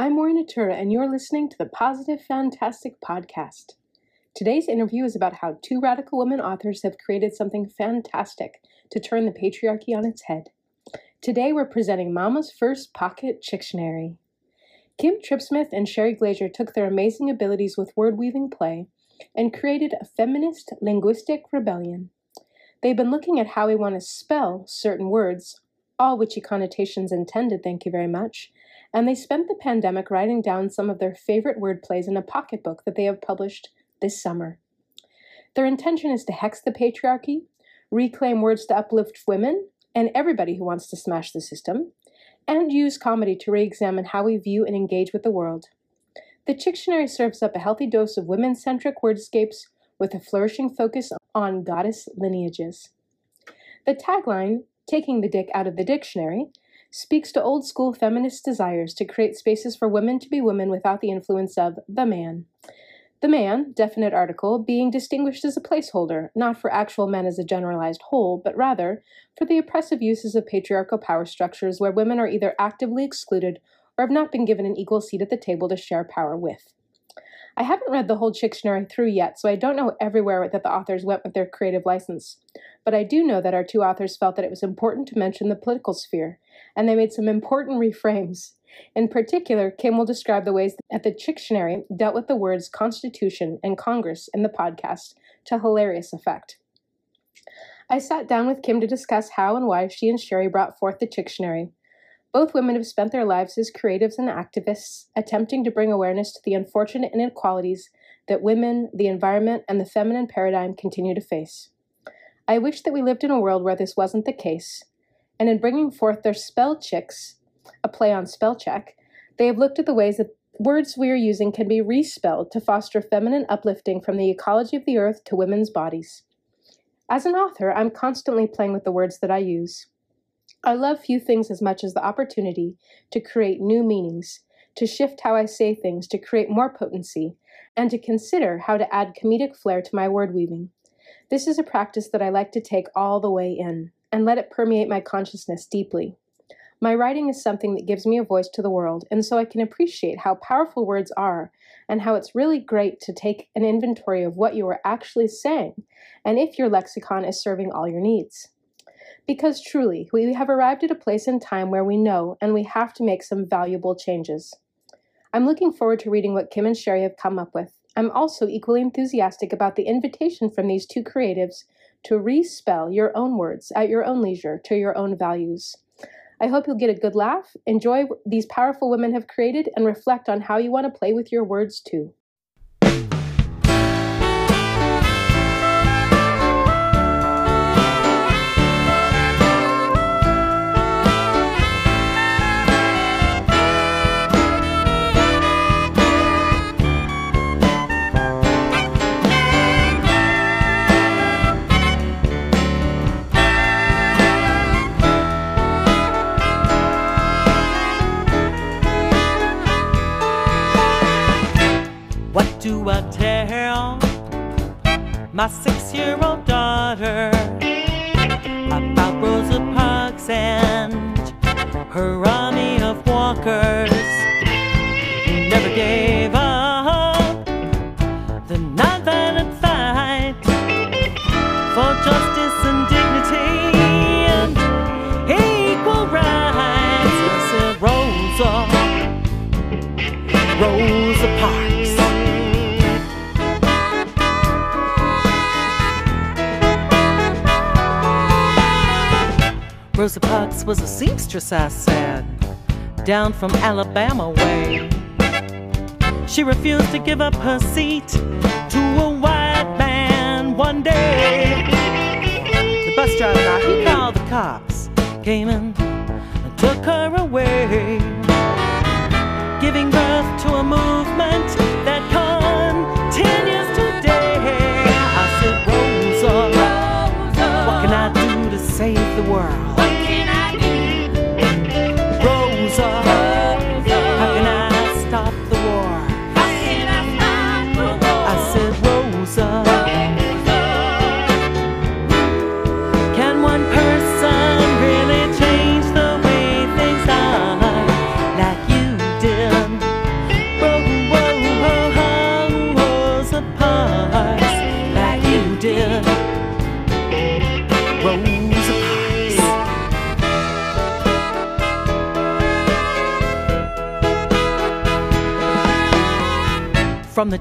I'm Maureen Natura, and you're listening to the Positive Fantastic Podcast. Today's interview is about how two radical women authors have created something fantastic to turn the patriarchy on its head. Today, we're presenting Mama's First Pocket Chicktionary. Kym Trippsmith and Sherry Glaser took their amazing abilities with word weaving play and created a feminist linguistic rebellion. They've been looking at how we want to spell certain words, all witchy connotations intended, thank you very much, and they spent the pandemic writing down some of their favorite word plays in a pocketbook that they have published this summer. Their intention is to hex the patriarchy, reclaim words to uplift women and everybody who wants to smash the system, and use comedy to re examine how we view and engage with the world. The Chicktionary serves up a healthy dose of women centric wordscapes with a flourishing focus on goddess lineages. The tagline, Taking the Dick Out of the Dictionary, speaks to old school feminist desires to create spaces for women to be women without the influence of the man. The man, definite article, being distinguished as a placeholder, not for actual men as a generalized whole, but rather for the oppressive uses of patriarchal power structures where women are either actively excluded or have not been given an equal seat at the table to share power with. I haven't read the whole Chicktionary through yet, so I don't know everywhere that the authors went with their creative license. But I do know that our two authors felt that it was important to mention the political sphere, and they made some important reframes. In particular, Kym will describe the ways that the Chicktionary dealt with the words Constitution and Congress in the podcast to hilarious effect. I sat down with Kym to discuss how and why she and Sherry brought forth the Chicktionary, both women have spent their lives as creatives and activists, attempting to bring awareness to the unfortunate inequalities that women, the environment, and the feminine paradigm continue to face. I wish that we lived in a world where this wasn't the case, and in bringing forth their spell chicks, a play on spell check, they have looked at the ways that words we are using can be respelled to foster feminine uplifting from the ecology of the earth to women's bodies. As an author, I'm constantly playing with the words that I use. I love few things as much as the opportunity to create new meanings, to shift how I say things, to create more potency, and to consider how to add comedic flair to my word weaving. This is a practice that I like to take all the way in and let it permeate my consciousness deeply. My writing is something that gives me a voice to the world, and so I can appreciate how powerful words are and how it's really great to take an inventory of what you are actually saying and if your lexicon is serving all your needs. Because truly, we have arrived at a place in time where we know and we have to make some valuable changes. I'm looking forward to reading what Kym and Sherry have come up with. I'm also equally enthusiastic about the invitation from these two creatives to respell your own words at your own leisure to your own values. I hope you'll get a good laugh, enjoy what these powerful women have created, and reflect on how you want to play with your words too. From Alabama way. She refused to give up her seat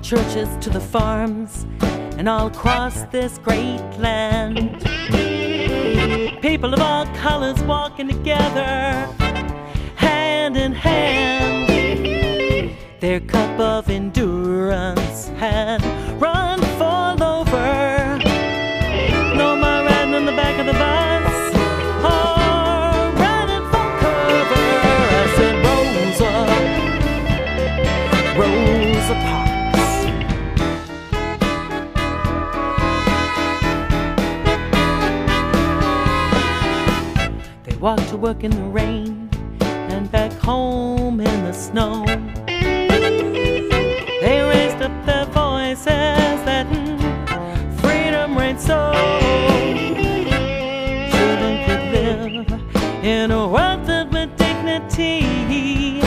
churches to the farms and all across this great land. People of all colors walking together, hand in hand. Their cup of endurance had work in the rain and back home in the snow. They raised up their voices, letting freedom reign so. Children could live in a world filled with dignity,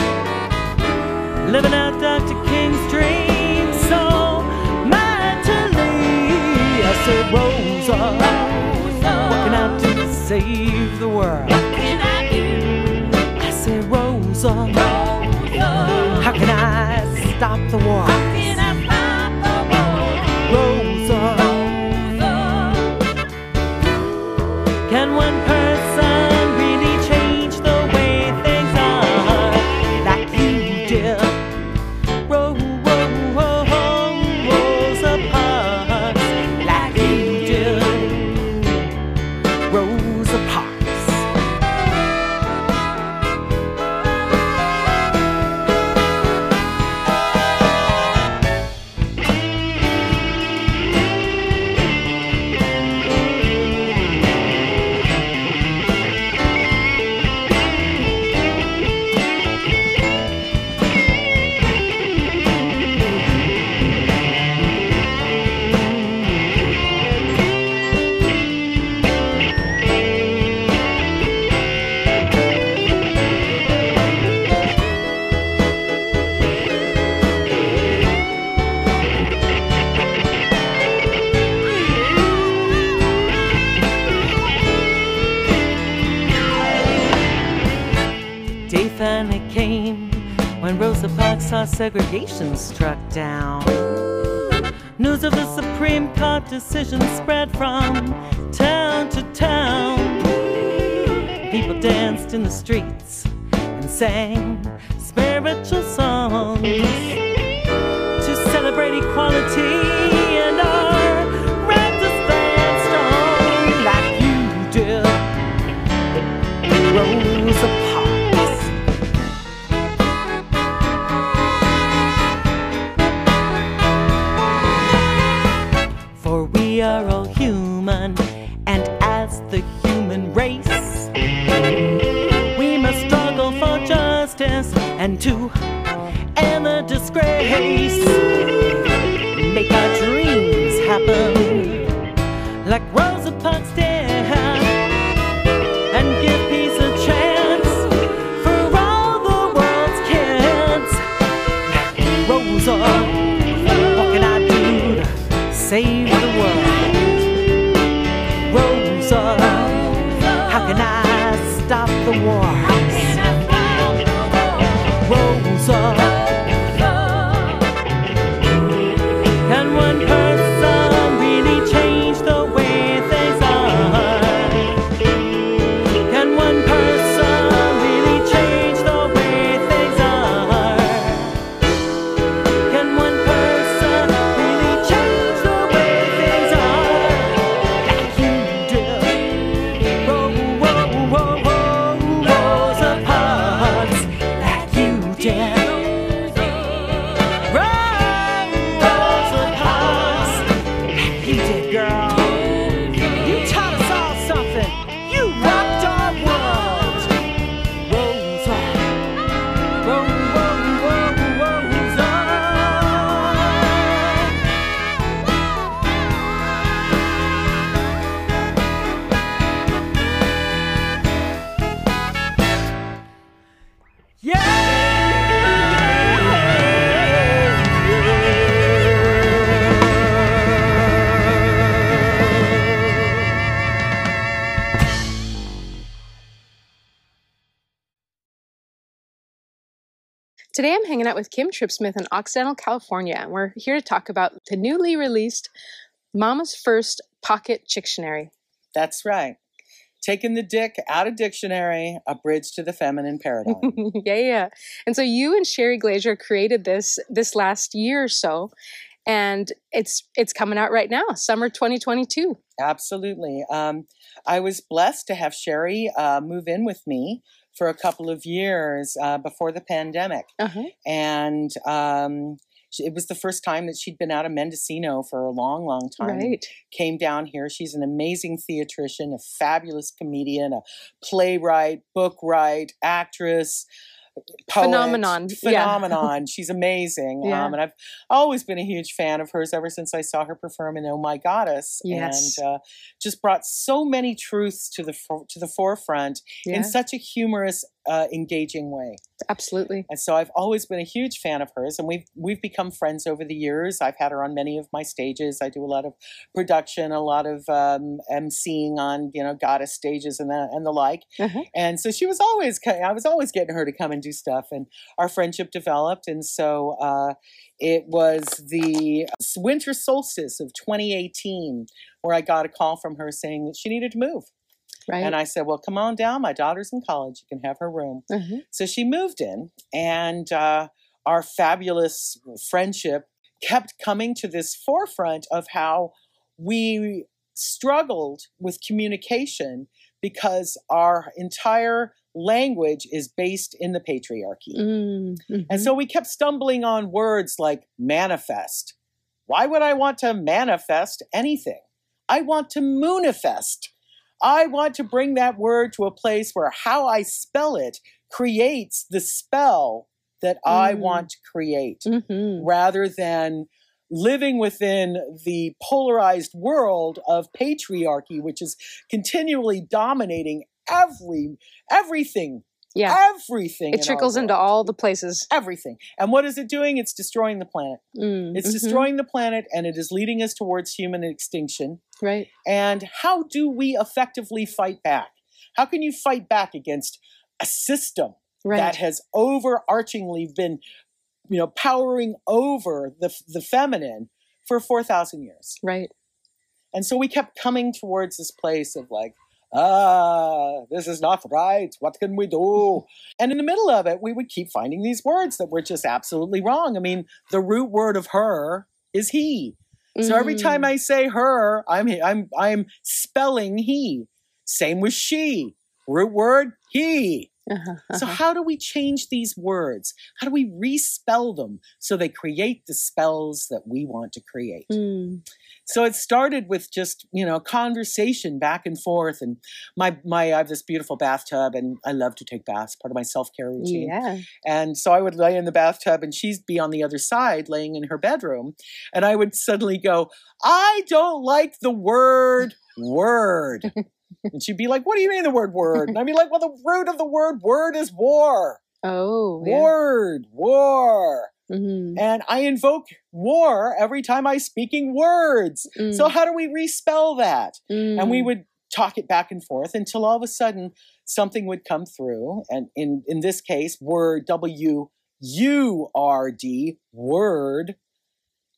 living out Dr. King's dream so mightily. I said, Rosa, can I do to save the world? How can I stop the war? Segregation struck down. News of the Supreme Court decision spread from town to town. People danced in the streets and sang spiritual songs to celebrate equality Today I'm hanging out with Kym Trippsmith in Occidental, California, and we're here to talk about the newly released Mama's First Pocket Dictionary. That's right. Taking the dick out of dictionary, a bridge to the feminine paradigm. yeah, yeah. And so you and Sherry Glaser created this this last year or so, and it's it's coming out right now, summer 2022. Absolutely. Um, I was blessed to have Sherry uh, move in with me for a couple of years uh, before the pandemic, Uh-huh. and um, it was the first time that she'd been out of Mendocino for a long, long time. Right. Came down here. She's an amazing theatrician, a fabulous comedian, a playwright, book write, actress. Poet, Phenomenon. Yeah. phenomenon. She's amazing, Yeah. um, and I've always been a huge fan of hers ever since I saw her perform in "Oh My Goddess," Yes. and uh, just brought so many truths to the to the forefront Yeah, in such a humorous, uh, engaging way. absolutely. And so I've always been a huge fan of hers, and we've we've become friends over the years. I've had her on many of my stages. I do a lot of production, a lot of um, emceeing on you know goddess stages and the and the like. Uh-huh. And so she was always I was always getting her to come and do stuff, and our friendship developed. And so uh, it was the winter solstice of 2018 where I got a call from her saying that she needed to move. Right. And I said, "Well, come on down. My daughter's in college. You can have her room." Uh-huh. So she moved in, and uh, our fabulous friendship kept coming to this forefront of how we struggled with communication because our entire language is based in the patriarchy. Mm, And mhm. so we kept stumbling on words like manifest. Why would I want to manifest anything? I want to moonifest. I want to bring that word to a place where how I spell it creates the spell that I Mm. want to create Mhm. rather than living within the polarized world of patriarchy which is continually dominating every everything Yeah. everything It trickles into all the places. everything. And what is it doing? It's destroying the planet. Mm, It's mhm. destroying the planet and it is leading us towards human extinction. Right. And how do we effectively fight back? How can you fight back against a system Right. that has overarchingly been, you know, powering over the the feminine for 4000 years? right. And so we kept coming towards this place of like, ah, this is not right. What can we do? And in the middle of it, we would keep finding these words that were just absolutely wrong. I mean, the root word of her is he. So every time Mm, I say her, I'm I'm I'm spelling he. Same with she. Root word he. Uh-huh, So uh-huh. how do we change these words? How do we respell them so they create the spells that we want to create? Mm, So it started with just you know conversation back and forth, and my my I have this beautiful bathtub, and I love to take baths, part of my self care routine. yeah. And so I would lay in the bathtub, and she'd be on the other side, laying in her bedroom, and I would suddenly go, "I don't like the word word," and she'd be like, "What do you mean the word word?" And I'd be like, "Well, the root of the word word is war, Oh, yeah. word, war." Mhm. And I invoke war every time I speaking words. So Mm, how do we respell that? And we mm. would talk it back and forth until all of a sudden something would come through. And in, in this case, word W U R D, word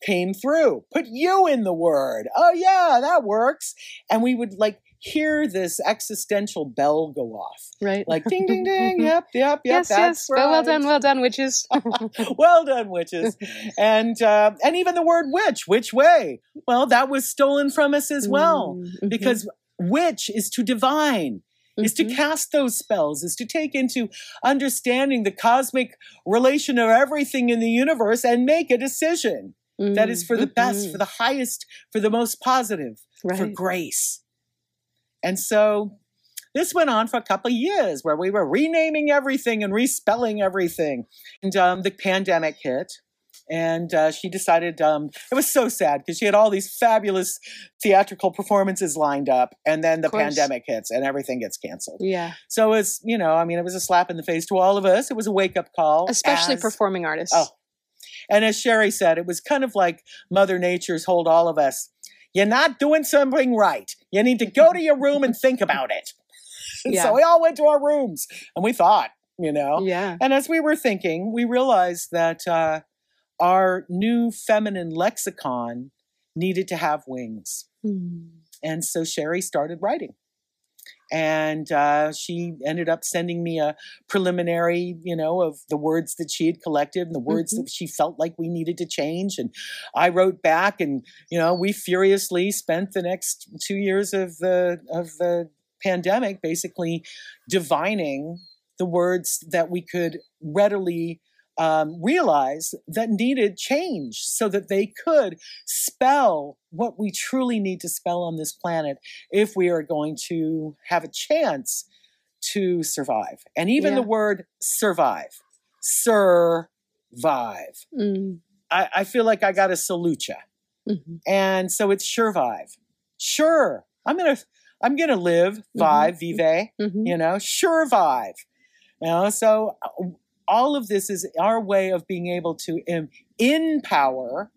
came through. Put you in the word. Oh yeah, that works. And we would like hear this existential bell go off. right. Like ding ding ding. Yep, yep, yep. yes, that's yes. Well, well done, well done, witches. well done, witches. and uh, and even the word witch, which way? Well, that was stolen from us as well, Mm, mhm, because witch is to divine, is to mhm. cast those spells, is to take into understanding the cosmic relation of everything in the universe and make a decision that is for the best, mhm. for the highest, for the most positive, for grace. And so this went on for a couple of years where we were renaming everything and respelling everything. And um, the pandemic hit. And uh, she decided um, it was so sad because she had all these fabulous theatrical performances lined up, and then the pandemic hits and everything gets canceled. Yeah, So it's you know, I mean, it was a slap in the face to all of us. It was a wake up call, especially as- performing artists. Oh, and as Sherry said, it was kind of like Mother Nature's hold all of us. You're not doing something right. You need to go to your room and think about it. Yeah. So we all went to our rooms and we thought, you know? Yeah. And as we were thinking, we realized that uh, our new feminine lexicon needed to have wings. Mm. And so Sherry started writing. And uh, she ended up sending me a preliminary, you know, of the words that she had collected and the words Mhm. that she felt like we needed to change. And I wrote back, and you know, we furiously spent the next two years of the of the pandemic basically divining the words that we could readily um, realize that needed change so that they could spell what we truly need to spell on this planet if we are going to have a chance to survive. And even Yeah. the word survive, survive. Mm. I, I feel like I got to salute you. Mhm. And so it's survive. Sure, I'm gonna I'm gonna live, Mm-hmm. vive, vive Mhm. you know survive you know so uh, all of this is our way of being able to em- empower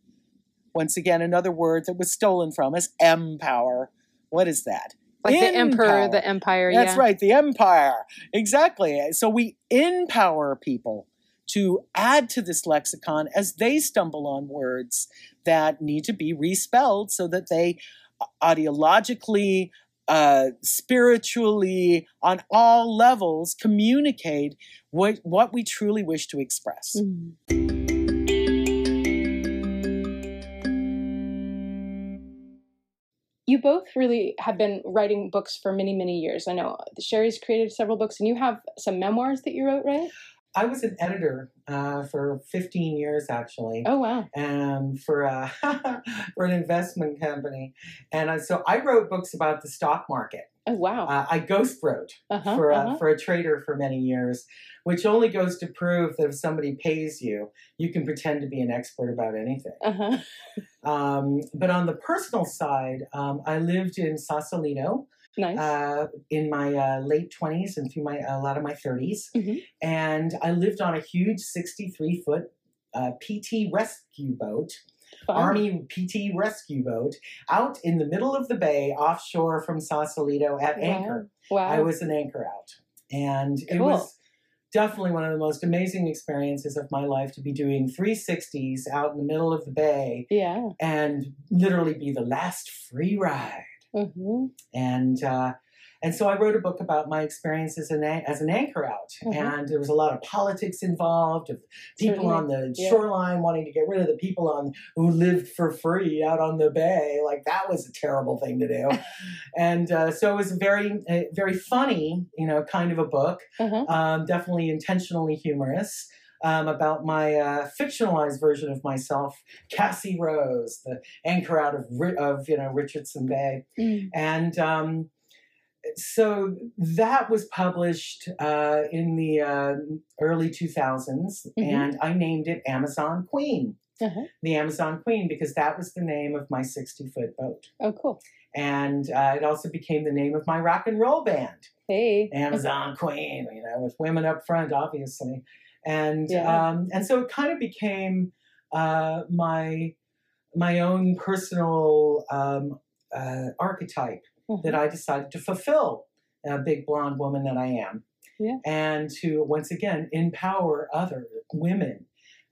once again another word that was stolen from us empower what is that Like the emperor, the empire. that's yeah. right the empire exactly so we empower people to add to this lexicon as they stumble on words that need to be respelled so that they uh, ideologically uh, spiritually on all levels communicate what what we truly wish to express Mm. You both really have been writing books for many, many years. I know Sherry's created several books, and you have some memoirs that you wrote, right? I was an editor uh, for 15 years actually Oh wow! um, for a, for an investment company and uh, so i wrote books about the stock market Oh wow! uh, i ghost wrote Uh-huh, for, a, uh-huh. for a trader for many years, which only goes to prove that if somebody pays you, you can pretend to be an expert about anything. Uh-huh. Um, but on the personal side, um, I lived in Sausalito Nice. uh, in my uh, late 20s and through my a lot of my 30s. Mhm. And I lived on a huge 63 foot uh, PT rescue boat, Fun. Army PT rescue boat, out in the middle of the bay offshore from Sausalito at anchor. Wow. I was an anchor out. And it was definitely one of the most amazing experiences of my life to be doing 360s out in the middle of the bay Yeah. and literally be the last free ride. Hmm And uh, and so I wrote a book about my experiences in a- as an anchor out, Mhm. and there was a lot of politics involved, of people Certainly. on the Yeah. shoreline wanting to get rid of the people on who lived for free out on the bay. Like that was a terrible thing to do, and uh, so it was very uh, very funny, you know, kind of a book. Uh-huh. Um, definitely intentionally humorous. Um, about my uh, fictionalized version of myself, Cassie Rose, the anchor out of of you know Richardson Bay, Mm. and um, so that was published uh, in the uh, early 2000s, Mhm. and I named it Amazon Queen, Uh-huh. the Amazon Queen, because that was the name of my 60 foot boat. Oh, cool. And uh, it also became the name of my rock and roll band, Hey. Amazon Queen, you know, with women up front, obviously. And Yeah. um, and so it kind of became uh, my my own personal um, uh, archetype Mhm. that I decided to fulfill, a big blonde woman that I am. Yeah. And to once again empower other women.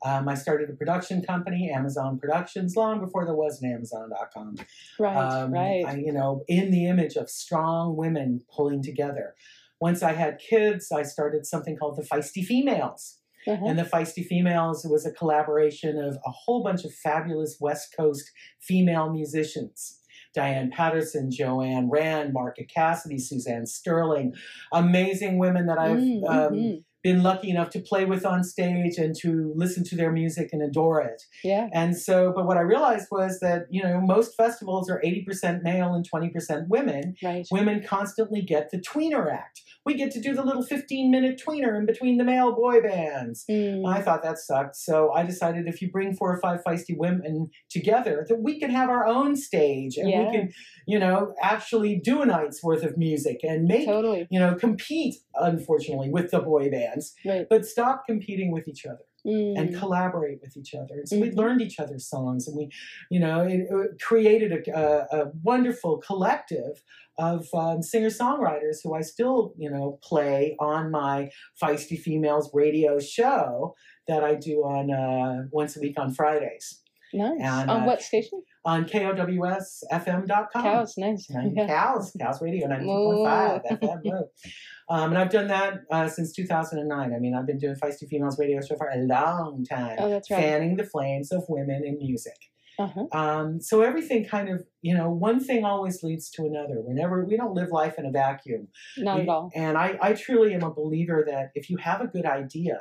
Um, I started a production company, Amazon Productions, long before there was an Amazon.com. Right. Um, right. I, you know, in the image of strong women pulling together. Once I had kids, I started something called the Feisty Females. Uh-huh. And the Feisty Females was a collaboration of a whole bunch of fabulous West Coast female musicians. Diane Patterson, Joanne Rand, Margaret Cassidy, Suzanne Sterling, amazing women that I've Mm, um, mhm. been lucky enough to play with on stage and to listen to their music and adore it. Yeah. And so, but what I realized was that, you know, most festivals are 80% male and 20% women. Right. Women constantly get the tweener act. We get to do the little 15 minute tweener in between the male boy bands. Mm. I thought that sucked. So I decided if you bring four or five feisty women together, that we can have our own stage and Yeah. we can, you know, actually do a night's worth of music and make, Totally. you know, compete, unfortunately, with the boy bands, Right. but stop competing with each other. And Mm. collaborate with each other. And so we Mhm. learned each other's songs, and we, you know, it, it created a, a, a wonderful collective of um, singer songwriters who I still, you know, play on my Feisty Females radio show that I do on uh, once a week on Fridays Nice. And, On uh, what station? on KOWSFM.com. Cows. Nice. Yeah. Cows, Cows Radio 92.5 FM. Um, and I've done that uh, since 2009. I mean, I've been doing Feisty Females radio show for a long time, Oh, that's right. fanning the flames of women in music. Uh-huh. Um, so everything kind of, you know, one thing always leads to another. Whenever we don't live life in a vacuum. Not at all. And I, I truly am a believer that if you have a good idea,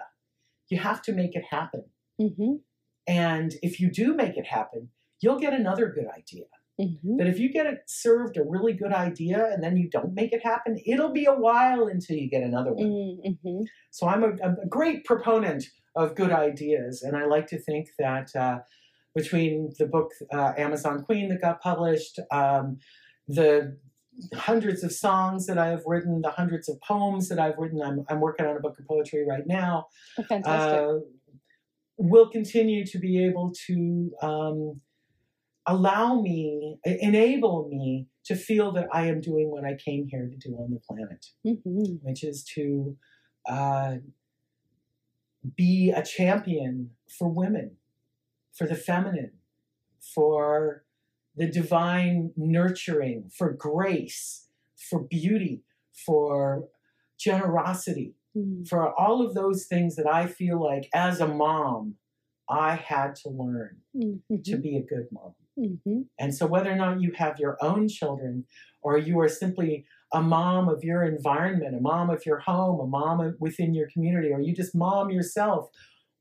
you have to make it happen. Mm-hmm. And if you do make it happen, you'll get another good idea. Mm-hmm. But if you get it served a really good idea and then you don't make it happen, it'll be a while until you get another one. Mm-hmm. So I'm a, a great proponent of good ideas, and I like to think that uh, between the book uh, Amazon Queen that got published, um, the hundreds of songs that I have written, the hundreds of poems that I've written, I'm, I'm working on a book of poetry right now. Fantastic. Uh, will continue to be able to um, allow me, enable me to feel that I am doing what I came here to do on the planet, mm-hmm. which is to uh, be a champion for women, for the feminine, for the divine nurturing, for grace, for beauty, for generosity for all of those things that I feel like as a mom, I had to learn Mm-hmm. to be a good mom. Mm-hmm. And so, whether or not you have your own children, or you are simply a mom of your environment, a mom of your home, a mom within your community, or you just mom yourself,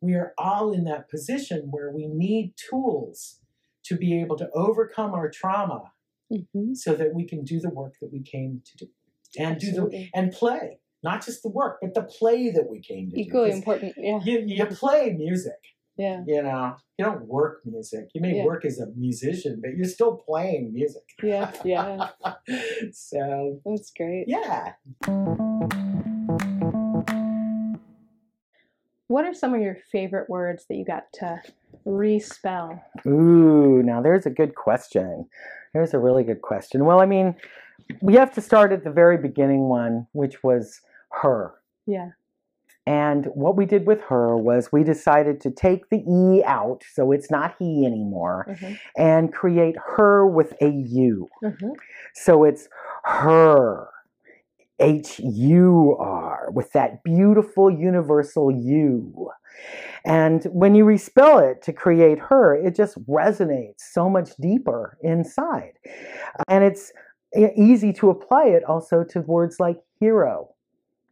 we are all in that position where we need tools to be able to overcome our trauma Mm-hmm. so that we can do the work that we came to do and do the and play not just the work but the play that we came to do. Equally do important. Yeah. you, you play music Yeah. you know you don't work music you may Yeah. work as a musician but you're still playing music Yeah. Yeah. so That's great. yeah What are some of your favorite words that you got to respell? Ooh, now there's a good question. There's a really good question. Well, I mean, we have to start at the very beginning one, which was her. Yeah. And what we did with her was we decided to take the E out, so it's not he anymore, Mm-hmm. and create her with a U. Mm-hmm. So it's her, H U R, with that beautiful universal U. And when you respell it to create her, it just resonates so much deeper inside. And it's easy to apply it also to words like hero.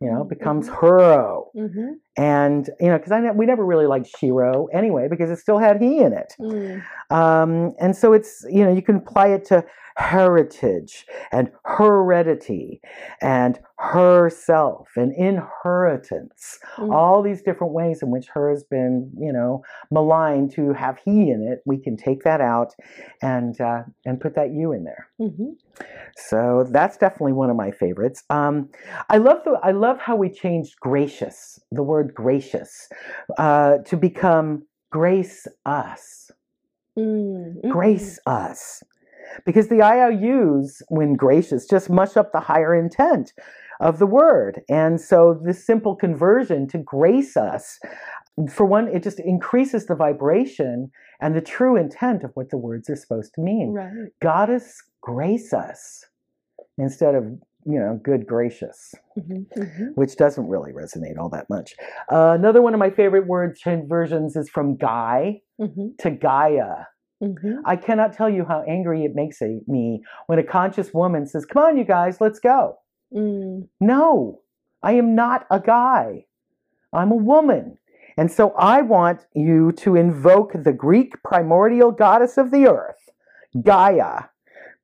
You know, becomes hero. Mm-hmm. And, you know, because I ne- we never really liked Shiro anyway, because it still had he in it. Mm. Um, and so it's, you know, you can apply it to heritage and heredity and herself and inheritance. Mm. All these different ways in which her has been, you know, maligned to have he in it. We can take that out and uh, and put that you in there. Mm-hmm. So that's definitely one of my favorites. Um, I love the I love how we changed gracious, the word gracious, uh, to become grace us Mm. grace us. Because the IOUs, when gracious, just mush up the higher intent of the word. And so this simple conversion to grace us, for one, it just increases the vibration and the true intent of what the words are supposed to mean. Right. Goddess grace us instead of, you know, good gracious, Mm-hmm. Mm-hmm. which doesn't really resonate all that much. Uh, another one of my favorite word conversions is from Guy Mm-hmm. to Gaia. Mm-hmm. I cannot tell you how angry it makes me when a conscious woman says, Come on, you guys, let's go. Mm. No, I am not a guy. I'm a woman. And so I want you to invoke the Greek primordial goddess of the earth, Gaia,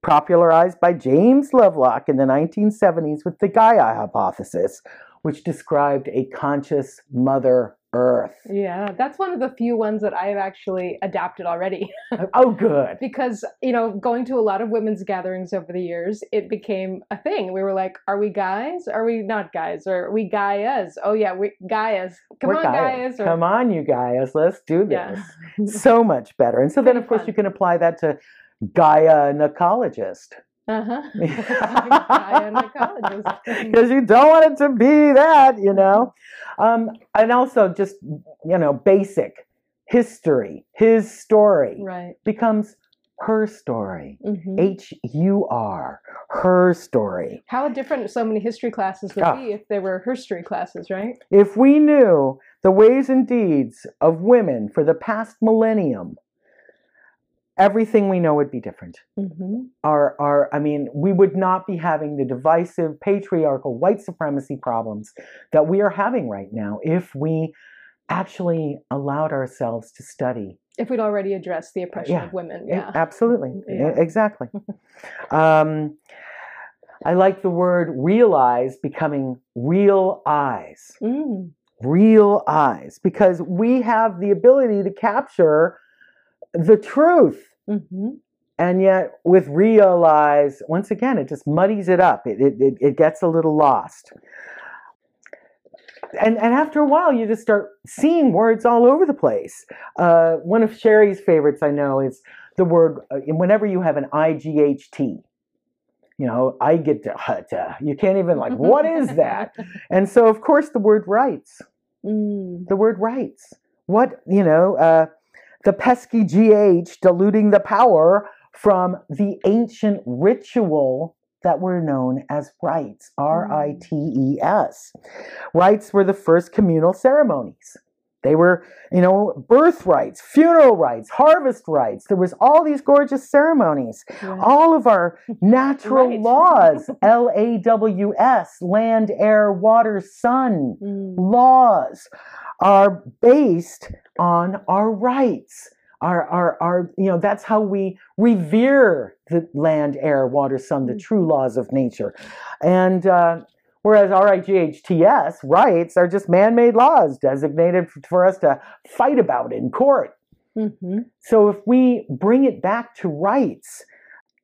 popularized by James Lovelock in the 1970s with the Gaia hypothesis, which described a conscious mother earth. Yeah, that's one of the few ones that I've actually adapted already. oh, good. because, you know, going to a lot of women's gatherings over the years, it became a thing. We were like, are we guys? Are we not guys? Or are we Gaias? Oh, yeah, we Gaias. Come We're on, Gaias. Gaias. Or, Come on, you guys. Let's do this. Yeah. so much better. And so then, of course, fun. you can apply that to gynecologist. Uh-huh. Because you don't want it to be that, you know. Um, and also, just you know, basic history. His story right. becomes her story. hmm H U R, her story. How different so many history classes would Ah. be if they were history classes, right? If we knew the ways and deeds of women for the past millennium, everything we know would be different. Mm-hmm. our our I mean, we would not be having the divisive patriarchal white supremacy problems that we are having right now if we actually allowed ourselves to study. If we'd already addressed the oppression Yeah. of women, yeah. Absolutely. Yeah. Exactly. um, I like the word realize becoming real eyes. Mm. Real eyes because we have the ability to capture the truth. Hmm and yet with realize once again it just muddies it up. It, it, it, it gets a little lost. And, and after a while you just start seeing words all over the place. Uh, one of sherry's favorites i know is the word uh, whenever you have an ight you know i get to uh, you can't even like what is that? And so of course the word rights. Mm. the word rights. What, you know, uh, the pesky GH diluting the power from the ancient ritual that were known as rites. R I T E S. Rites were the first communal ceremonies. They were, you know, birth rites, funeral rites, harvest rites. There was all these gorgeous ceremonies. Yeah. All of our natural Right. laws, L A W S, land, air, water, sun Mm. laws are based on our rights. Our, our, our, you know, that's how we revere the land, air, water, sun, the Mm. true laws of nature. And uh, whereas RIGHTS, rights, are just man made laws designated for us to fight about in court. Mhm. So if we bring it back to rights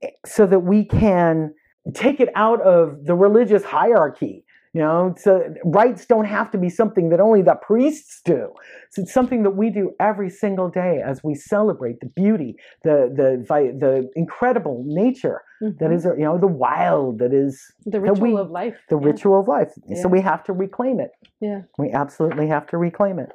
eh, so that we can take it out of the religious hierarchy, you know, so rights don't have to be something that only the priests do. So it's something that we do every single day as we celebrate the beauty, the the the incredible nature that Mhm. is, you know, the wild that is the ritual we- of life. the yeah. ritual of life. Yeah. So we have to reclaim it. Yeah. We absolutely have to reclaim it.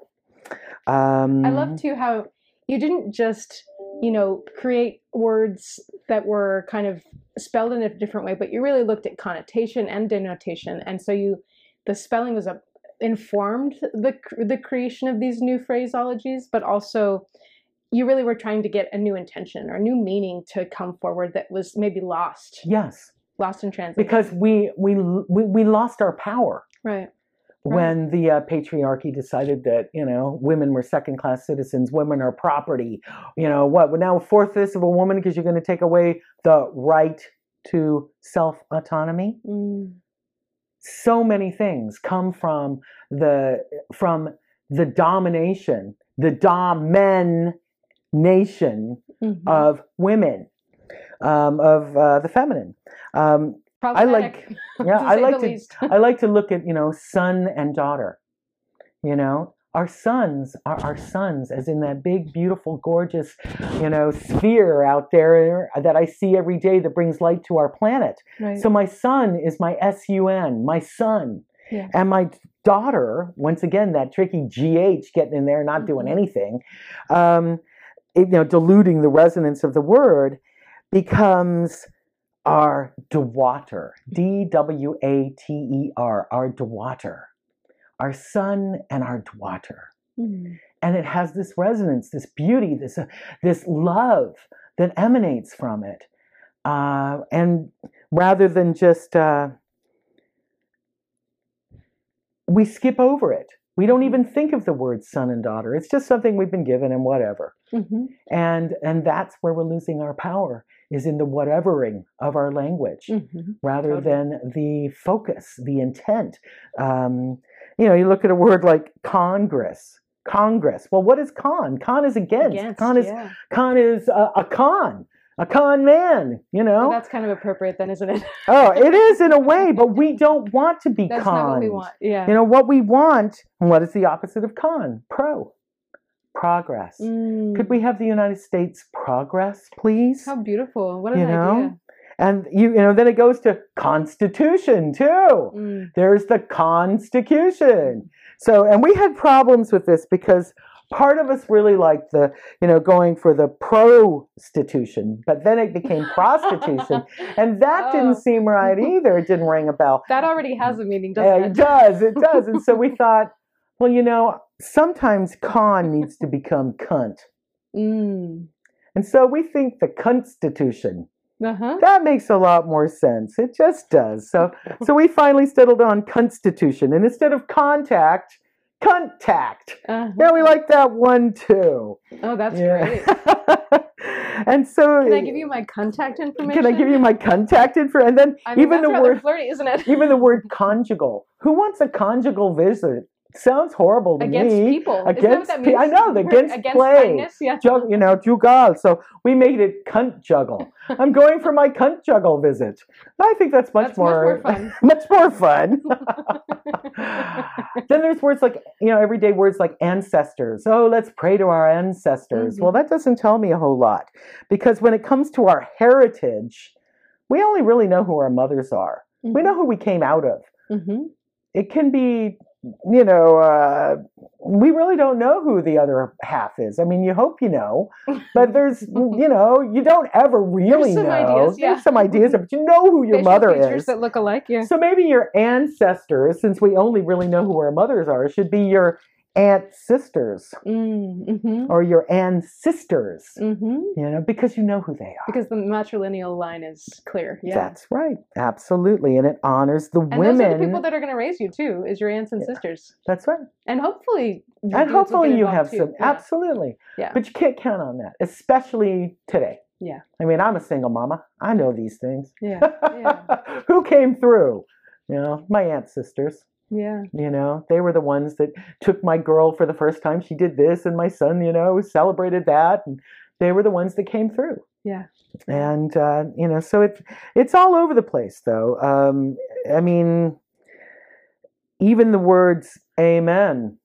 Um, I love too how you didn't just, you know, create words that were kind of spelled in a different way, but you really looked at connotation and denotation, and so you, the spelling was a informed the the creation of these new phraseologies, but also you really were trying to get a new intention or a new meaning to come forward that was maybe lost, yes. lost in translation. because we we we, we lost our power right, when the uh, patriarchy decided that you know women were second class citizens women are property you know what well, now fourth this of a woman because you're going to take away the right to self autonomy mm. so many things come from the from the domination the domination Mhm. of women um, of uh, the feminine um, I like- yeah i like to least. I like to look at, you know, son and daughter. You know, our sons are our sons, as in that big, beautiful, gorgeous, you know, sphere out there that I see every day that brings light to our planet. Right. So my son is my S U N, my son. Yeah. And my daughter, once again, that tricky GH getting in there, not doing Mhm. anything, um, it, you know, diluting the resonance of the word, becomes our Dewater, D W A T E R, our Dewater, our son and our Dewater. Mm. And it has this resonance, this beauty, this, uh, this love that emanates from it. Uh, and rather than just, uh, we skip over it. We don't even think of the word son and daughter. It's just something we've been given and whatever. Mhm. And, and that's where we're losing our power is in the whatevering of our language Mhm. rather Totally. than the focus, the intent. Um, you know, you look at a word like Congress. Congress. Well, what is con? Con is against. Against, con is yeah. con is a, a con, a con man. You know. Well, that's kind of appropriate then, isn't it? oh, it is in a way, but we don't want to be That's con. not what we want. Yeah. You know what we want. and What is the opposite of con? Pro. Progress. Mm. Could we have the United States progress, please? How beautiful. What an You know? idea. And you, you know, then it goes to Constitution too. Mm. There's the Constitution. So, and we had problems with this because part of us really liked the, you know, going for the prostitution, but then it became prostitution, and that Oh. didn't seem right either. It didn't ring a bell. That already has a meaning, doesn't it it? does. It does. And so we thought, well, you know, sometimes con needs to become cunt. Mm. And so we think the Constitution. Uh-huh. That makes a lot more sense. It just does. So so we finally settled on Constitution. And instead of contact, contact. uh-huh. Yeah, we like that one too. Oh, that's Yeah. great. and so Can I give you my contact information? Can I give you my contact info? And then I mean, even that's the word flirty, isn't it? even the word conjugal. Who wants a conjugal visit? Sounds horrible to me. against me. people. Isn't that what Against that pe- I know, against play. kindness, yeah. Jug, you know, jugal. So we made it cunt juggle. I'm going for my cunt juggle visit. I think that's much That's much more more fun. much more fun. then there's words like you know everyday words like ancestors. Oh, let's pray to our ancestors. Mm-hmm. Well, that doesn't tell me a whole lot because when it comes to our heritage, we only really know who our mothers are. We know who we came out of. hmm It can be, you know, uh, we really don't know who the other half is. I mean, you hope you know, but there's, you know, you don't ever really some know. ideas, yeah. There's some ideas, but you know who your Facial mother features is. that look alike, yeah. So maybe your ancestors, since we only really know who our mothers are, should be your aunt sisters Mm-hmm. or your ancestors, Mm-hmm. you know, because you know who they are. Because the matrilineal line is clear. Yeah. That's right. Absolutely. And it honors the and women. those are the people that are going to raise you too, is your aunts and Yeah. sisters. That's right. And hopefully, and hopefully you have too. some Yeah. absolutely Yeah. but you can't count on that especially today Yeah. i mean i'm a single mama i know these things Yeah. Yeah. who came through you know my aunt sisters Yeah. you know they were the ones that took my girl for the first time she did this and my son you know celebrated that and they were the ones that came through Yeah. and uh, you know so it's it's all over the place though um, i mean even the words amen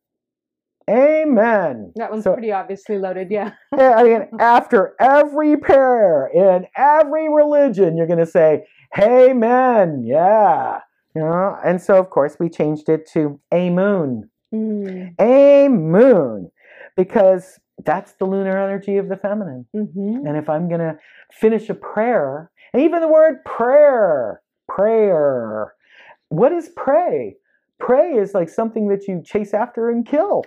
amen That one's So- pretty obviously loaded. Yeah. Yeah, I mean, after every prayer in every religion, you're going to say, Amen. Yeah. Know? And so, of course, we changed it to a moon. Mm. moon, Because that's the lunar energy of the feminine. Mm-hmm. And if I'm going to finish a prayer, and even the word prayer, prayer, what is pray? Pray is like something that you chase after and kill.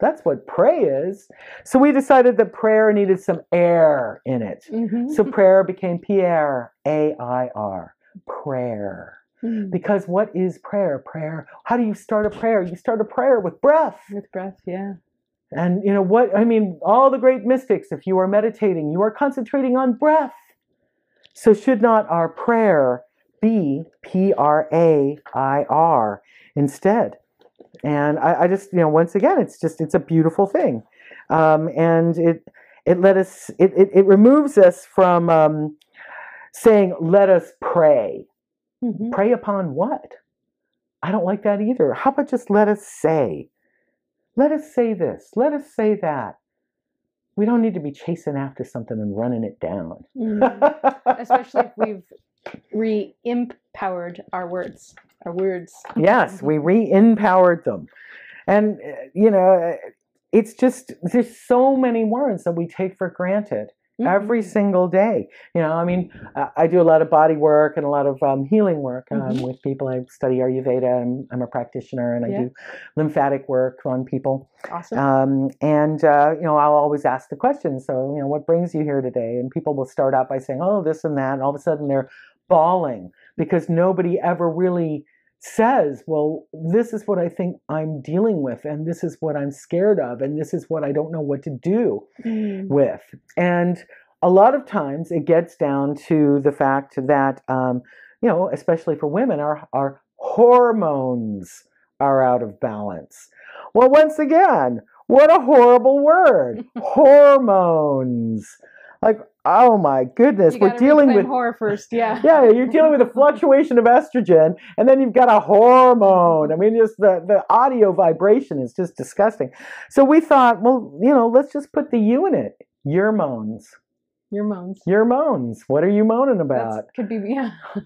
That's what pray is. So we decided that prayer needed some air in it. Mm-hmm. So prayer became Pierre, A I R, prayer. Mm. Because what is prayer? Prayer. How do you start a prayer? You start a prayer with breath. With breath, yeah. And you know what? I mean, all the great mystics, if you are meditating, you are concentrating on breath. So should not our prayer be P R A I R instead? And I, I just, you know, once again, it's just, it's a beautiful thing. Um, and it, it let us, it, it, it removes us from um, saying, let us pray. Mm-hmm. Pray upon what? I don't like that either. How about just let us say? Let us say this. Let us say that. We don't need to be chasing after something and running it down. Mm-hmm. Especially if we've re-empowered our words, our words. yes, we re empowered them. And, uh, you know, it's just, there's so many words that we take for granted. Mm-hmm. every single day. You know, I mean, I- do a lot of body work and a lot of um, healing work um, Mhm. with people. I study Ayurveda. I'm, I'm a practitioner, and I Yeah. do lymphatic work on people. Awesome. Um, and uh, you know, I'll always ask the question. So, you know, what brings you here today? And people will start out by saying, "Oh, this and that," and all of a sudden they're bawling because nobody ever really says, "Well, this is what I think I'm dealing with, and this is what I'm scared of, and this is what I don't know what to do." Mm. with. And a lot of times it gets down to the fact that, um, you know, especially for women, our, our hormones are out of balance. Well, once again, what a horrible word. Hormones. Like, oh my goodness, we're dealing with horror first. Yeah. yeah, you're dealing with a fluctuation of estrogen, and then you've got a hormone. I mean, just the, the audio vibration is just disgusting. So we thought, well, you know, let's just put the U in it. Your moans. Your moans. Your moans. What are you moaning about? could be yeah.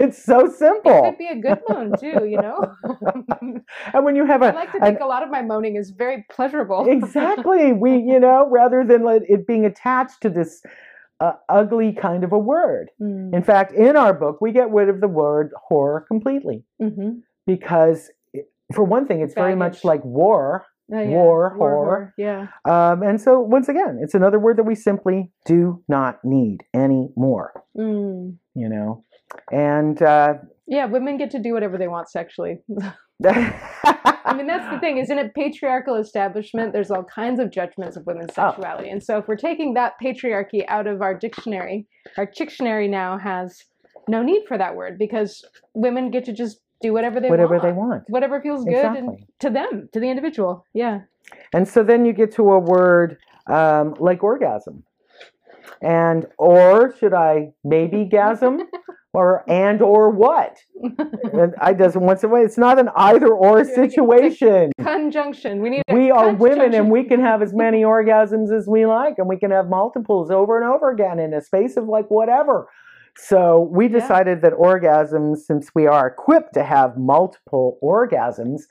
It's so simple. It could be a good moan too. You know. And when you have a, I like to an- think a lot of my moaning is very pleasurable. exactly, we, you know, rather than let it being attached to this uh, ugly kind of a word. Mm, In fact, in our book, we get rid of the word horror completely. mhm. because it- for one thing it's very much like war Oh, yeah. War, horror. Yeah. um, and so once again it's another word that we simply do not need anymore Mm. you know and uh, Yeah, women get to do whatever they want sexually. I mean, that's the thing, isn't it? Patriarchal establishment, there's all kinds of judgments of women's Oh. sexuality. And so if we're taking that patriarchy out of our dictionary, our dictionary now has no need for that word because women get to just do whatever they whatever want. they want Whatever feels good Exactly. to them, to the individual. Yeah. and so then you get to a word um, like orgasm and or should i maybe gasm or and or what and i doesn't once away it's not an either or situation Conjunction. We need a we are women and we can have as many orgasms as we like and we can have multiples over and over again in a space of like whatever so we Yeah. decided that orgasms since we are equipped to have multiple orgasms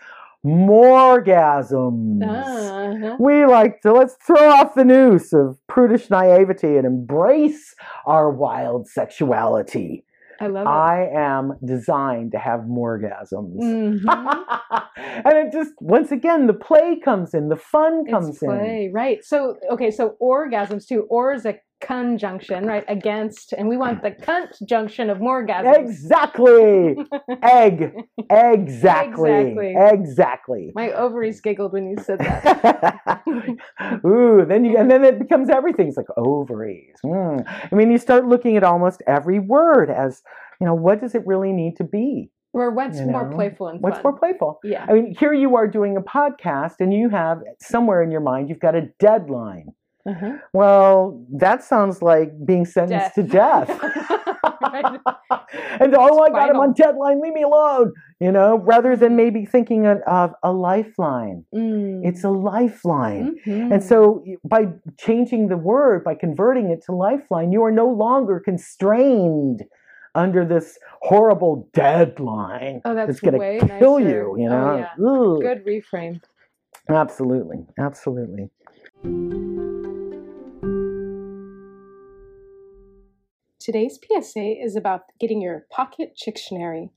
morgasms Uh-huh. we like to let's throw off the noose of prudish naivety and embrace our wild sexuality I love it. i am designed to have morgasms Mhm. and it just once again the play comes in the fun comes It's play, in right? So, okay, so orgasms too. Or is a conjunction, right? Against, and we want the conjunction of morgasms. exactly egg exactly Exactly. exactly My ovaries giggled when you said that. Ooh, then you and then it becomes everything. It's like ovaries. Mm. I mean, you start looking at almost every word as you know. What does it really need to be? or what's You more playful and What's more playful? Yeah. I mean, here you are doing a podcast, and you have somewhere in your mind you've got a deadline. Uh-huh. Well, that sounds like being sentenced to death. And oh, I got him on deadline. Leave me alone. You know, rather than maybe thinking of, a lifeline. Mm. It's a lifeline. Mhm. And so, by changing the word, by converting it to lifeline, you are no longer constrained under this horrible deadline Oh, that's that's going to kill nicer. you. You Oh, know, yeah. Good reframe. Absolutely, absolutely. Today's PSA is about getting your Pocket Chicktionary.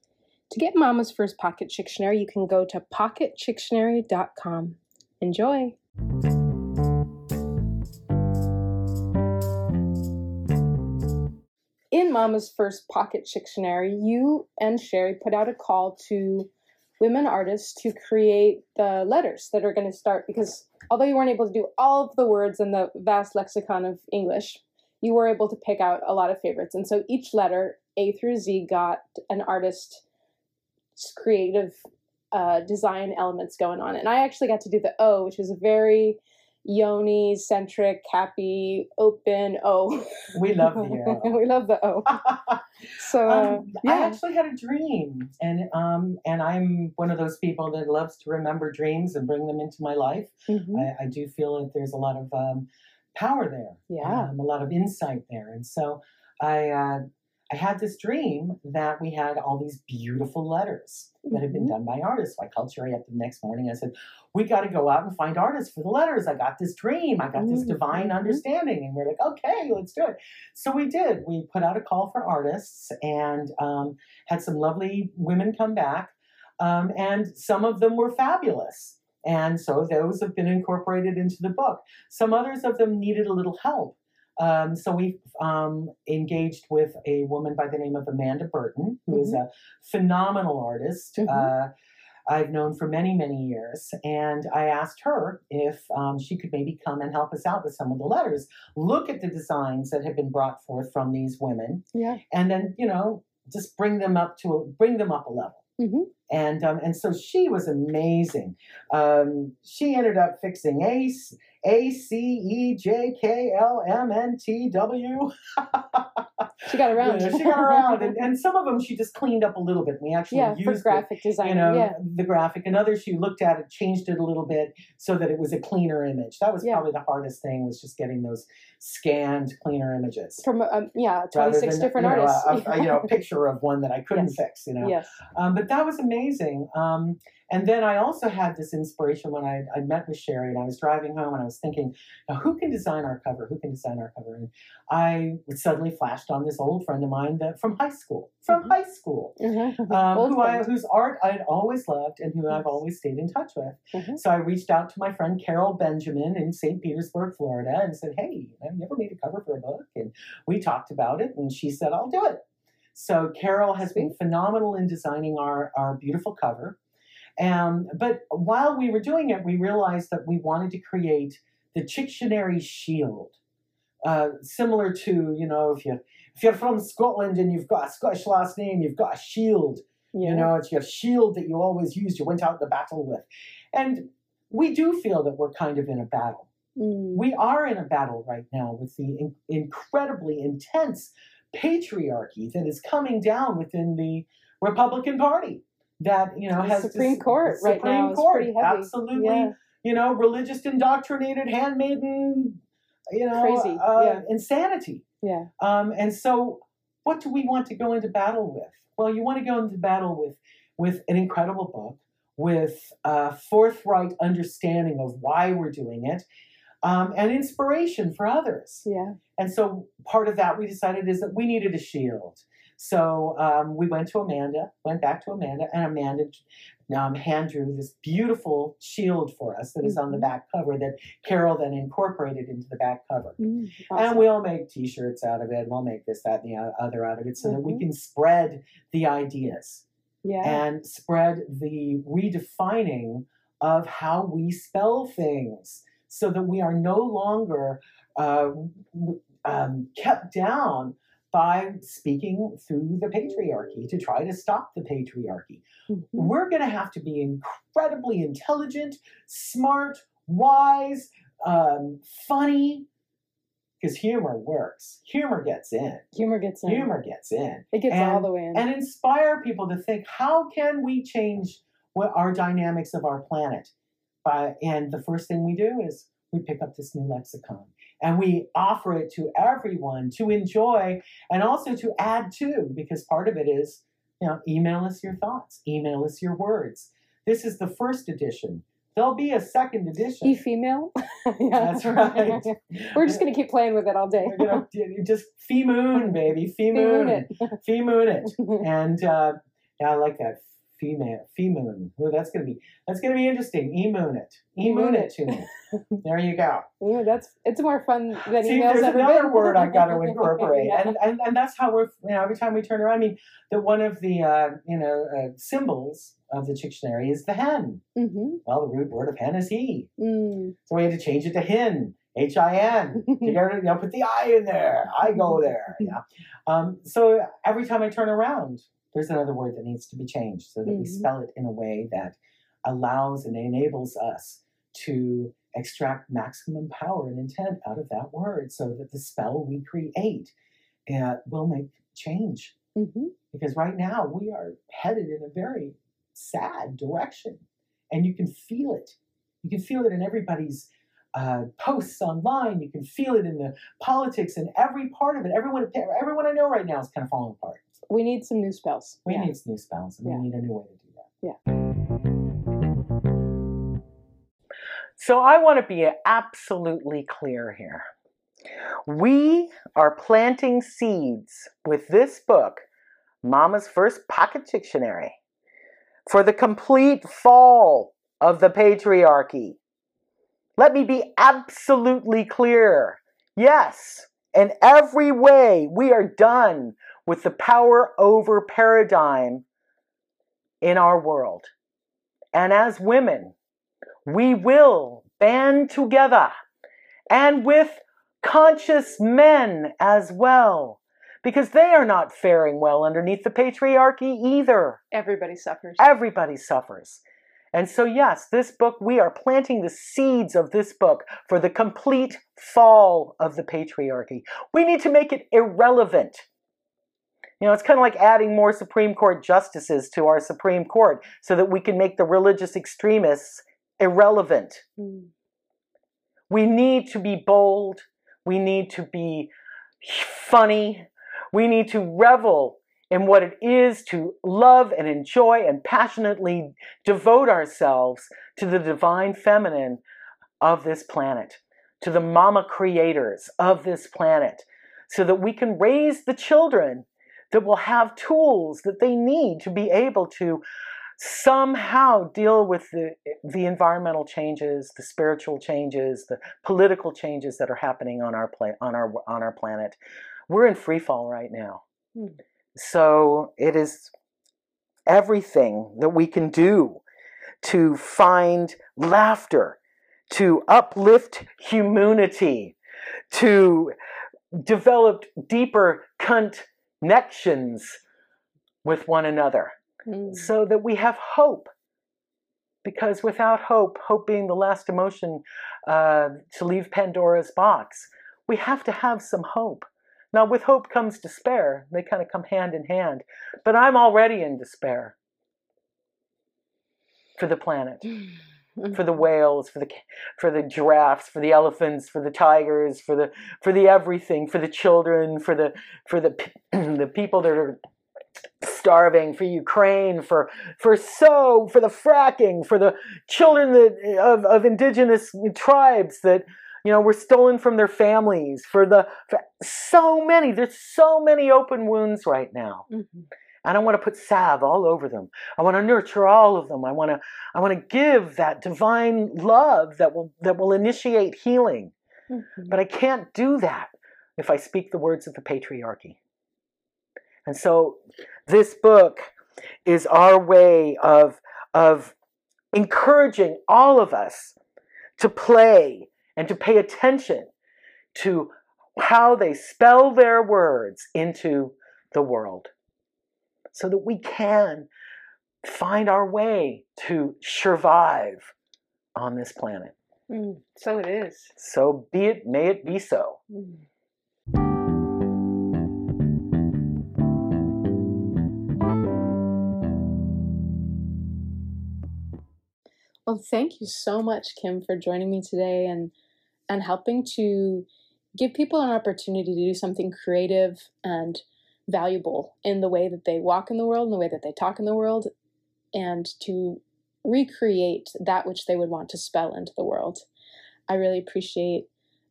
To get Mama's first Pocket Chicktionary, you can go to pocketchictionary.com. Enjoy! In Mama's first Pocket Chicktionary, you and Sherry put out a call to women artists to create the letters that are going to start because although you weren't able to do all of the words in the vast lexicon of English, you were able to pick out a lot of favorites. And so each letter, A through Z, got an artist's creative uh, design elements going on. And I actually got to do the O, which is a very yoni centric, happy, open O. We love the O. we love the O. So, uh, Um, I actually had a dream, and um, and I'm one of those people that loves to remember dreams and bring them into my life. Mhm. I, I do feel that there's a lot of um, power there, Yeah. um, a lot of insight there, and so I uh, I had this dream that we had all these beautiful letters that had been Mhm. done by artists. So I called Sherry up the next morning. I said, "We got to go out and find artists for the letters. I got this dream. I got this divine Mhm. understanding." And we're like, "Okay, let's do it." So we did. We put out a call for artists and um, had some lovely women come back, um, and some of them were fabulous. And so those have been incorporated into the book. Some others of them needed a little help. Um, so we um, engaged with a woman by the name of Amanda Burton, who is a phenomenal artist. Mhm. Uh, I've known for many, many years. And I asked her if um, she could maybe come and help us out with some of the letters, look at the designs that have been brought forth from these women, Yeah. and then, you know, just bring them up to a, bring them up a level. Mhm. And um, and so she was amazing. Um, she ended up fixing A A C E J K L M N T W. She got around. She got around, and, and some of them she just cleaned up a little bit. We actually yeah, used for it graphic design. you know yeah. the graphic and others she looked at it changed it a little bit so that it was a cleaner image that was Yeah. probably the hardest thing was just getting those scanned cleaner images From um, yeah, 26 different you know, artists. a, a, you know a picture of one that i couldn't Yes. fix you know yes. um, but that was amazing um, and then i also had this inspiration when I, I met with sherry and i was driving home and i was thinking now who can design our cover who can design our cover and i suddenly flashed on this old friend of mine that from high school from Mhm. high school Mhm. um, who I, whose art I'd always loved and who I've always stayed in touch with. Mhm. So I reached out to my friend Carol Benjamin in St. Petersburg, Florida, and said, "Hey, have you ever made a cover for a book?" And we talked about it, and she said, "I'll do it." So Carol has been phenomenal in designing our our beautiful cover. Um, but while we were doing it, we realized that we wanted to create the Chicktionary shield, uh, similar to you know if you if you're from Scotland and you've got a Scottish last name, you've got a shield. Yeah. You know, it's your shield that you always used, you went out to the battle with. And we do feel that we're kind of in a battle. Mm. We are in a battle right now with the in- incredibly intense patriarchy that is coming down within the Republican Party. That you know The has Supreme this- Court the right now Supreme is Court, heavy. absolutely. Yeah. You know, religious indoctrinated handmaiden. You know, Crazy, uh, yeah. insanity. Yeah. Um, and so, what do we want to go into battle with? Well, you want to go into battle with with an incredible book, with a forthright understanding of why we're doing it, um, and inspiration for others. Yeah. And so, part of that we decided is that we needed a shield. So um, we went to Amanda, went back to Amanda, and Amanda um, hand drew this beautiful shield for us that is on the Mhm. back cover that Carol then incorporated into the back cover. Mm, And awesome. we'll make T-shirts out of it. We'll make this, that, and the other out of it, so that we Mhm. can spread the ideas yeah. and spread the redefining of how we spell things, so that we are no longer uh, um, kept down by speaking through the patriarchy to try to stop the patriarchy Mhm. we're going to have to be incredibly intelligent, smart, wise, um, funny, because humor works. Humor gets in. Humor gets in. Humor gets in. It gets all the way in. And inspire people to think, how can we change what our dynamics of our planet? By, and the first thing we do is we pick up this new lexicon and we offer it to everyone to enjoy and also to add to, because part of it is you know, email us your thoughts, email us your words. This is the first edition. There'll be a second edition. E female. yeah. That's right. We're just gonna keep playing with it all day. We're gonna just fee moon, baby, fee Moon moon, it. fee moon it, and uh, yeah, I like that female fee moon. Ooh, that's gonna be that's gonna be interesting. E moon it, e moon it to me. There you go. Ooh, that's it's more fun than See, emails there's another been. word I've got to incorporate, Yeah. and, and and that's how we're you know every time we turn around. I mean, that one of the uh, you know uh, symbols of the dictionary is the hen. Mhm. Well, the root word of hen is he, Mm. so we had to change it to hin, H I N. You know, put the I in there. I go there. Yeah. Um, so every time I turn around, there's another word that needs to be changed so that we Mhm. spell it in a way that allows and enables us to extract maximum power and intent out of that word so that the spell we create uh, will make change. Mhm. Because right now we are headed in a very sad direction and you can feel it. You can feel it in everybody's uh, posts online. You can feel it in the politics and every part of it. Everyone, everyone I know right now is kind of falling apart. We need some new spells. We yeah. need new spells, and Yeah. we need a new way to do that. Yeah. So I want to be absolutely clear here. We are planting seeds with this book, Mama's First Pocket Chicktionary, for the complete fall of the patriarchy. Let me be absolutely clear. Yes, in every way, we are done with the power over paradigm in our world. And as women, we will band together and with conscious men as well, because they are not faring well underneath the patriarchy either. Everybody suffers. Everybody suffers. And so, yes, this book, we are planting the seeds of this book for the complete fall of the patriarchy. We need to make it irrelevant. You know, it's kind of like adding more Supreme Court justices to our Supreme Court so that we can make the religious extremists irrelevant. Mm. We need to be bold. We need to be funny. We need to revel in what it is to love and enjoy and passionately devote ourselves to the divine feminine of this planet, to the mama creators of this planet, so that we can raise the children that will have tools that they need to be able to somehow deal with the, the environmental changes, the spiritual changes, the political changes that are happening on our pla- on our on our planet. We're in free fall right now. Hmm. So it is everything that we can do to find laughter, to uplift humanity, to develop deeper connections with one another Mm. so that we have hope. Because without hope, hope being the last emotion uh, to leave Pandora's box, we have to have some hope. Now, with hope comes despair. They kind of come hand in hand. But I'm already in despair for the planet, Mm. for the whales, for the for the giraffes, for the elephants, for the tigers, for the for the everything, for the children, for the for the the people that are starving for Ukraine, for for so for the fracking, for the children that of, of indigenous tribes that you know were stolen from their families, for the for so many. There's so many open wounds right now, Mhm. And I want to put salve all over them. I want to nurture all of them. I want to I want to give that divine love that will that will initiate healing. Mhm. But I can't do that if I speak the words of the patriarchy. And so this book is our way of, of encouraging all of us to play and to pay attention to how they spell their words into the world so that we can find our way to survive on this planet. Mm. So it is. So be it, may it be so. Mm. Well, thank you so much, Kym, for joining me today and and helping to give people an opportunity to do something creative and valuable in the way that they walk in the world, in the way that they talk in the world, and to recreate that which they would want to spell into the world. I really appreciate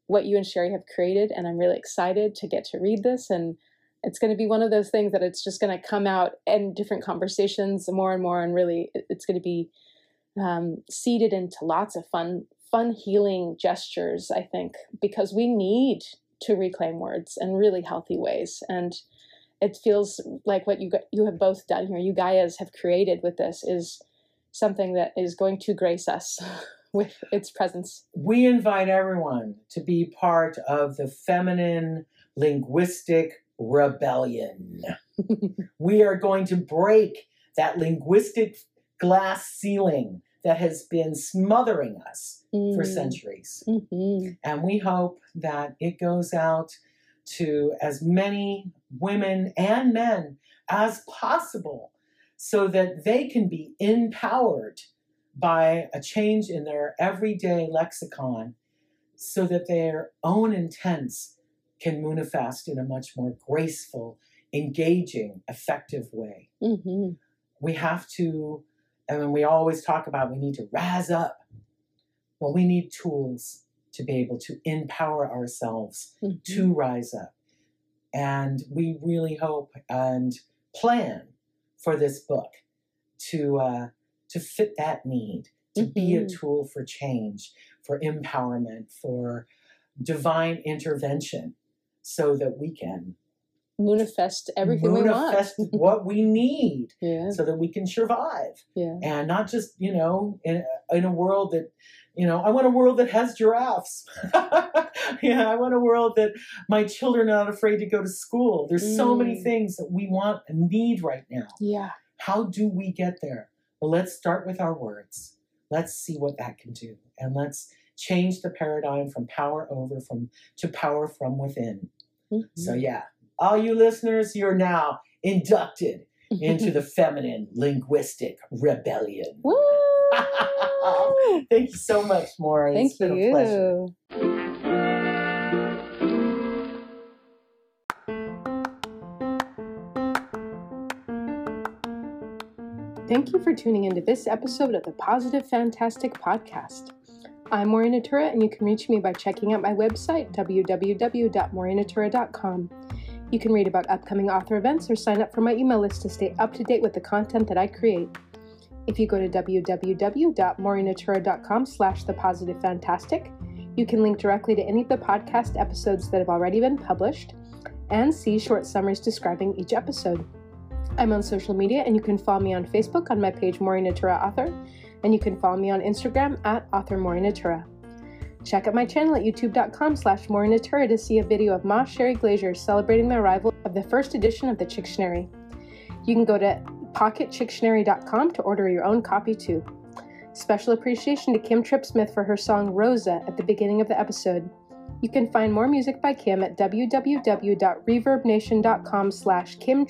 what you and Sherry have created, and I'm really excited to get to read this. And it's going to be one of those things that it's just going to come out in different conversations more and more, and really, it's going to be um, seeded into lots of fun, fun healing gestures. I think because we need to reclaim words in really healthy ways, and it feels like what you you have both done here, you Gaias have created with this, is something that is going to grace us with its presence. we invite everyone to be part of the feminine linguistic rebellion. we are going to break that linguistic glass ceiling that has been smothering us for centuries. Mm-hmm. And we hope that it goes out to as many women and men as possible so that they can be empowered by a change in their everyday lexicon so that their own intents can manifest in a much more graceful, engaging, effective way. Mm-hmm. We have to, and we always talk about we need to rise up, well, we need tools to be able to empower ourselves Mm-hmm. to rise up. And we really hope and plan for this book to uh, to fit that need, to be a Mhm. tool for change, for empowerment, for divine intervention, so that we can manifest everything manifest we want. what we need Yeah, so that we can survive. yeah. and not just you know in in a world that you know I want a world that has giraffes. yeah, I want a world that my children are not afraid to go to school. There's so many Mm. things that we want and need right now. Yeah. How do we get there? Well, let's start with our words. Let's see what that can do, and let's change the paradigm from power over from to power from within. Mhm. So yeah, all you listeners, you're now inducted into the feminine linguistic rebellion. Woo! Thank you so much, Maureen. Thank it's been a pleasure. you. Thank you for tuning into this episode of the Positive Fantastic Podcast. I'm Maureen Natura, and you can reach me by checking out my website, www.maureennatura.com. You can read about upcoming author events or sign up for my email list to stay up to date with the content that I create. If you go to www.maureennatura.com slash the positive fantastic, you can link directly to any of the podcast episodes that have already been published and see short summaries describing each episode. I'm on social media and you can follow me on Facebook on my page Maureen Natura Author, and you can follow me on Instagram at author Maureen Natura. Check out my channel at youtube.com slash Maureen Natura to see a video of Ma Sherry Glaser celebrating the arrival of the first edition of the Chicktionary. You can go to pocketchictionary.com to order your own copy too. Special appreciation to Kym Trippsmith for her song Rosa at the beginning of the episode. You can find more music by Kym at www.reverbnation.com slash Kim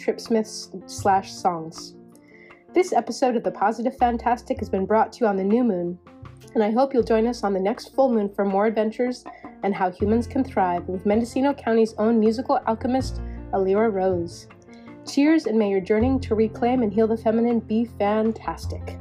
slash songs. This episode of The Positive Fantastic has been brought to you on the new moon, and I hope you'll join us on the next full moon for more adventures and how humans can thrive with Mendocino County's own musical alchemist, Alira Rose. Cheers, and may your journey to reclaim and heal the feminine be fantastic.